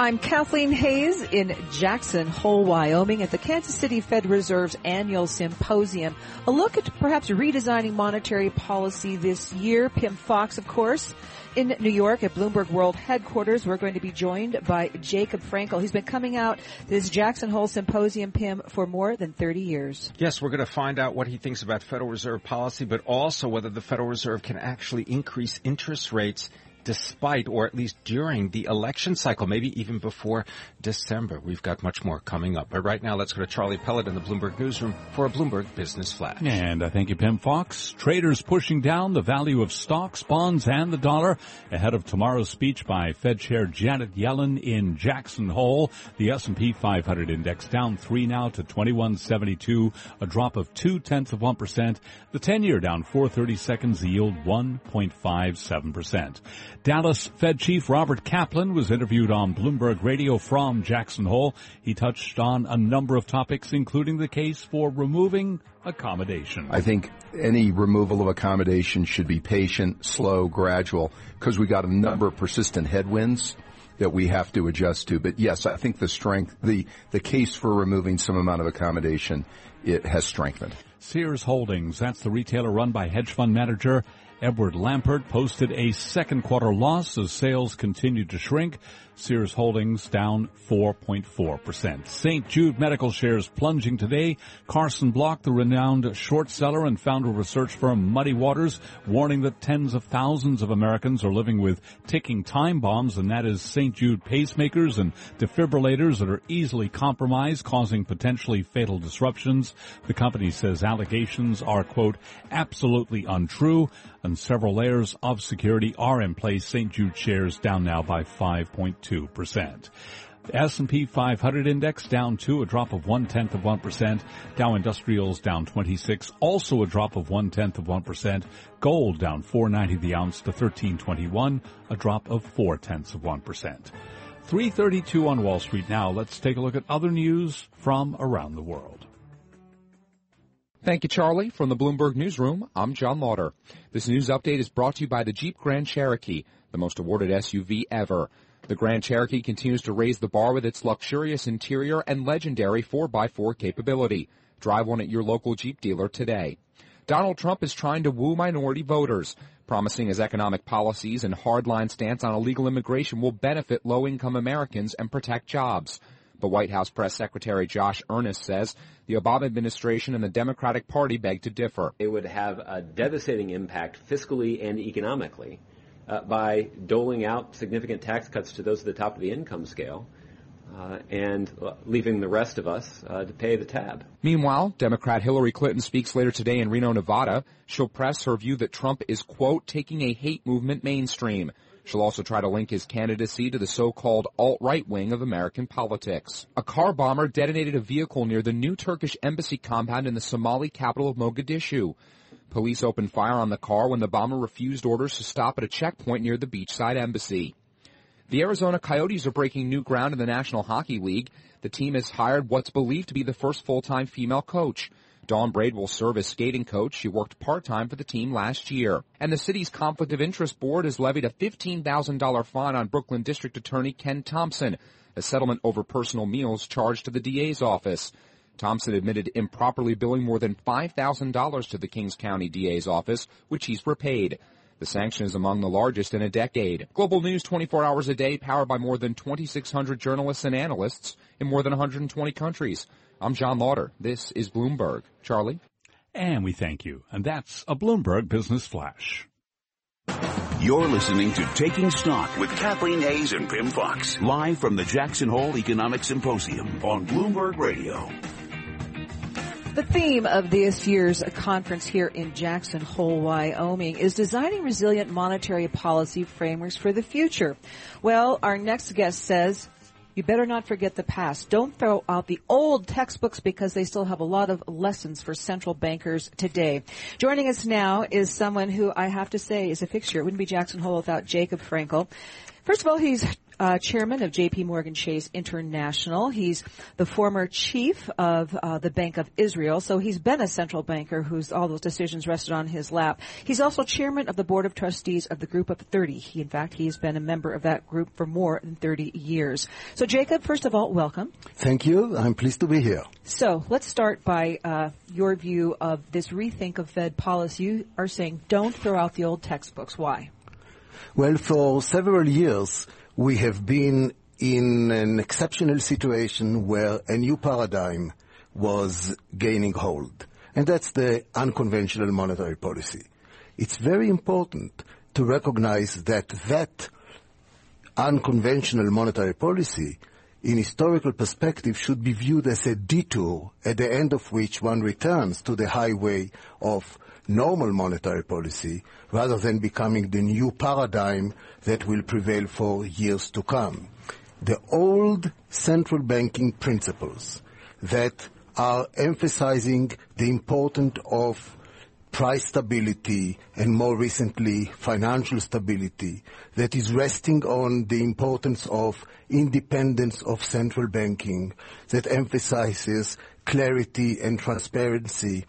I'm Kathleen Hays in Jackson Hole, Wyoming at the Kansas City Fed Reserve's annual symposium. A look at perhaps redesigning monetary policy this year. Pimm Fox, of course. In New York at Bloomberg World headquarters, we're going to be joined by Jacob Frenkel. He's been coming out this Jackson Hole Symposium, Pimm, for more than 30 years. Yes, we're going to find out what he thinks about Federal Reserve policy, but also whether the Federal Reserve can actually increase interest rates despite or at least during the election cycle, maybe even before December. We've got much more coming up. But right now, let's go to Charlie Pellet in the Bloomberg Newsroom for a Bloomberg Business Flash. And I thank you, Pimm Fox. Traders pushing down the value of stocks, bonds, and the dollar ahead of tomorrow's speech by Fed Chair Janet Yellen in Jackson Hole. The S&P 500 index down three now to 2172, a drop of two tenths of one percent. The 10-year down 430 seconds, yield 1.57 percent. Dallas Fed Chief Robert Kaplan was interviewed on Bloomberg Radio from Jackson Hole. He touched on a number of topics, including the case for removing accommodation. I think any removal of accommodation should be patient, slow, gradual, because we got a number of persistent headwinds that we have to adjust to. But yes, I think the strength, the, the case for removing some amount of accommodation, it has strengthened. Sears Holdings, that's the retailer run by hedge fund manager Edward Lampert posted a second quarter loss as sales continued to shrink. Sears Holdings down 4.4%. St. Jude Medical shares plunging today. Carson Block, the renowned short seller and founder of research firm Muddy Waters, warning that tens of thousands of Americans are living with ticking time bombs, and that is St. Jude pacemakers and defibrillators that are easily compromised, causing potentially fatal disruptions. The company says allegations are, quote, absolutely untrue and several layers of security are in place. St. Jude shares down now by 5.2%. The S&P 500 index down 2, a drop of one tenth of 1%. Dow Industrials down 26, also a drop of one tenth of 1%. Gold down 490 the ounce to 1321, a drop of four tenths of 1%. 332 on Wall Street now. Let's take a look at other news from around the world. Thank you, Charlie. From the Bloomberg Newsroom, I'm John Lauder. This news update is brought to you by the Jeep Grand Cherokee, the most awarded SUV ever. The Grand Cherokee continues to raise the bar with its luxurious interior and legendary 4x4 capability. Drive one at your local Jeep dealer today. Donald Trump is trying to woo minority voters, promising his economic policies and hardline stance on illegal immigration will benefit low-income Americans and protect jobs. But White House Press Secretary Josh Earnest says the Obama administration and the Democratic Party beg to differ. It would have a devastating impact fiscally and economically uh, by doling out significant tax cuts to those at the top of the income scale. Uh, and uh, leaving the rest of us uh, to pay the tab. Meanwhile, Democrat Hillary Clinton speaks later today in Reno, Nevada. She'll press her view that Trump is, quote, taking a hate movement mainstream. She'll also try to link his candidacy to the so-called alt-right wing of American politics. A car bomber detonated a vehicle near the new Turkish embassy compound in the Somali capital of Mogadishu. Police opened fire on the car when the bomber refused orders to stop at a checkpoint near the beachside embassy. The Arizona Coyotes are breaking new ground in the National Hockey League. The team has hired what's believed to be the first full-time female coach. Dawn Braid will serve as skating coach. She worked part-time for the team last year. And the city's Conflict of Interest Board has levied a $15,000 fine on Brooklyn District Attorney Ken Thompson, a settlement over personal meals charged to the DA's office. Thompson admitted improperly billing more than $5,000 to the Kings County DA's office, which he's repaid. The sanction is among the largest in a decade. Global news 24 hours a day, powered by more than 2,600 journalists and analysts in more than 120 countries. I'm John Lauder. This is Bloomberg. Charlie? And we thank you. And that's a Bloomberg Business Flash. You're listening to Taking Stock with Kathleen Hays and Pimm Fox, live from the Jackson Hole Economic Symposium on Bloomberg Radio. The theme of this year's conference here in Jackson Hole, Wyoming is designing resilient monetary policy frameworks for the future. Well, our next guest says You better not forget the past. Don't throw out the old textbooks because they still have a lot of lessons for central bankers today. Joining us now is someone who I have to say is a fixture. It wouldn't be Jackson Hole without Jacob Frenkel. First of all, he's uh, chairman of J.P. Morgan Chase International. He's the former chief of uh, the Bank of Israel, so he's been a central banker whose all those decisions rested on his lap. He's also chairman of the board of trustees of the Group of 30. He, in fact, he has been a member of that group for more than 30 years. So, Jacob, first of all, welcome. Thank you. I'm pleased to be here. So, let's start by uh, your view of this rethink of Fed policy. You are saying don't throw out the old textbooks. Why? Well, for several years, we have been in an exceptional situation where a new paradigm was gaining hold, and that's the unconventional monetary policy. It's very important to recognize that that unconventional monetary policy in historical perspective should be viewed as a detour at the end of which one returns to the highway of normal monetary policy rather than becoming the new paradigm that will prevail for years to come. The old central banking principles that are emphasizing the importance of price stability and more recently financial stability that is resting on the importance of independence of central banking that emphasizes clarity and transparency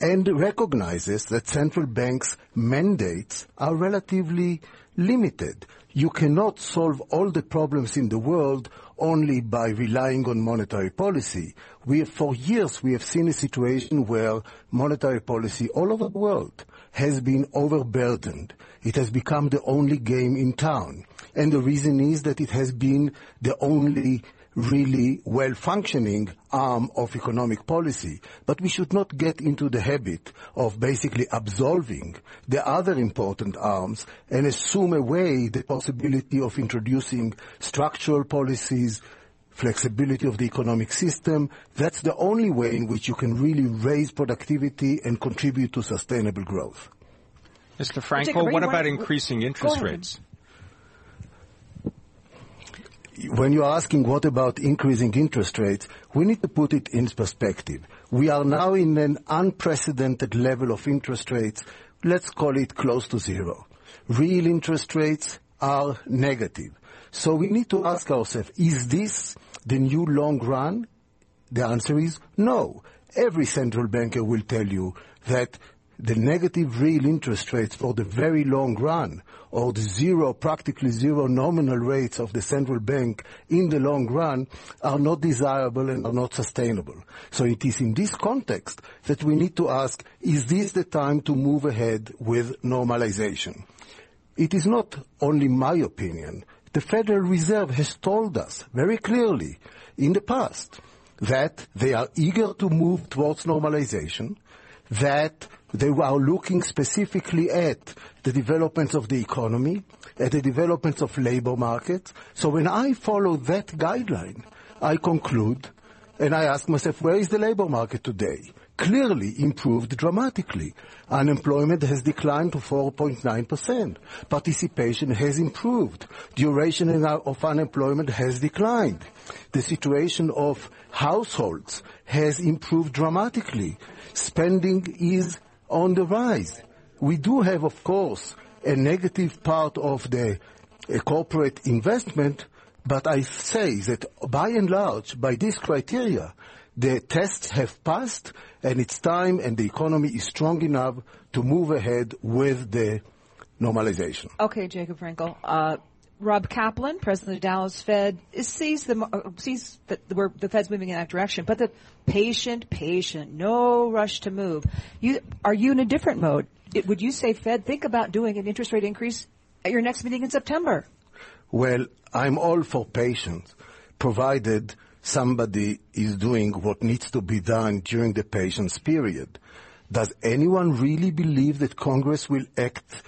and recognizes that central banks' mandates are relatively limited. You cannot solve all the problems in the world only by relying on monetary policy. We for years we have seen a situation where monetary policy all over the world has been overburdened. It has become the only game in town. And the reason is that it has been the only really well-functioning arm of economic policy. But we should not get into the habit of basically absolving the other important arms and assume away the possibility of introducing structural policies, flexibility of the economic system. That's the only way in which you can really raise productivity and contribute to sustainable growth. Mr. Frenkel, what about increasing interest rates? When you're asking what about increasing interest rates, we need to put it in perspective. We are now in an unprecedented level of interest rates. Let's call it close to zero. Real interest rates are negative. So we need to ask ourselves, is this the new long run? The answer is no. Every central banker will tell you that the negative real interest rates for the very long run or the zero, practically zero nominal rates of the central bank in the long run are not desirable and are not sustainable. So it is in this context that we need to ask, is this the time to move ahead with normalization? It is not only my opinion. The Federal Reserve has told us very clearly in the past that they are eager to move towards normalization, that they are looking specifically at the developments of the economy, at the developments of labor markets. So when I follow that guideline, I conclude and I ask myself, where is the labor market today? Clearly improved dramatically. Unemployment has declined to 4.9%. Participation has improved. Duration of unemployment has declined. The situation of households has improved dramatically. Spending is on the rise. We do have, of course, a negative part of the corporate investment, but I say that by and large, by this criteria, the tests have passed and it's time and the economy is strong enough to move ahead with the normalization. Okay, Jacob Frenkel. Uh, Rob Kaplan, president of Dallas Fed, sees the uh, sees that the Fed's moving in that direction, but the patient, patient, no rush to move. You are you in a different mode? It, would you say, Fed, think about doing an interest rate increase at your next meeting in September? Well, I'm all for patience, provided somebody is doing what needs to be done during the patience period. Does anyone really believe that Congress will act,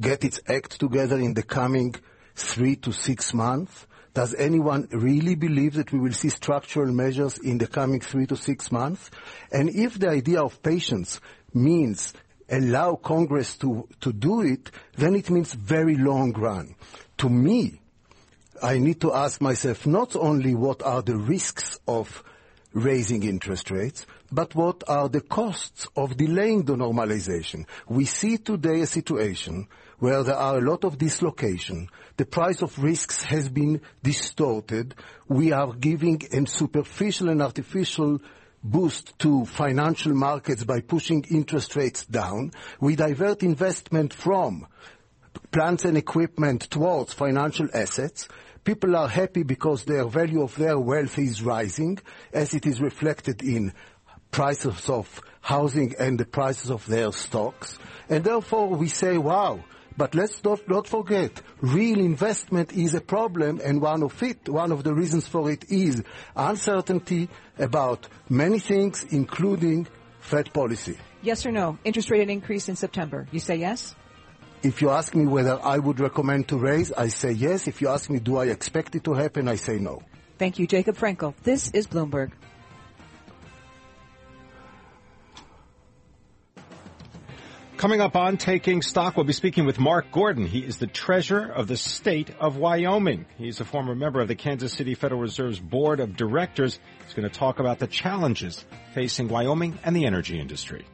get its act together in the coming three to six months? Does anyone really believe that we will see structural measures in the coming three to six months? And if the idea of patience means allow Congress to, to do it, then it means very long run. To me, I need to ask myself not only what are the risks of raising interest rates, but what are the costs of delaying the normalization? We see today a situation where there are a lot of dislocation. The price of risks has been distorted. We are giving a superficial and artificial boost to financial markets by pushing interest rates down. We divert investment from plants and equipment towards financial assets. People are happy because their value of their wealth is rising, as it is reflected in prices of housing and the prices of their stocks. And therefore we say, wow, but let's not, not forget, real investment is a problem and one of it, one of the reasons for it is uncertainty about many things, including Fed policy. Yes or no? Interest rate increase in September. You say yes? If you ask me whether I would recommend to raise, I say yes. If you ask me, do I expect it to happen, I say no. Thank you, Jacob Frenkel. This is Bloomberg. Coming up on Taking Stock, we'll be speaking with Mark Gordon. He is the treasurer of the state of Wyoming. He's a former member of the Kansas City Federal Reserve's board of directors. He's going to talk about the challenges facing Wyoming and the energy industry.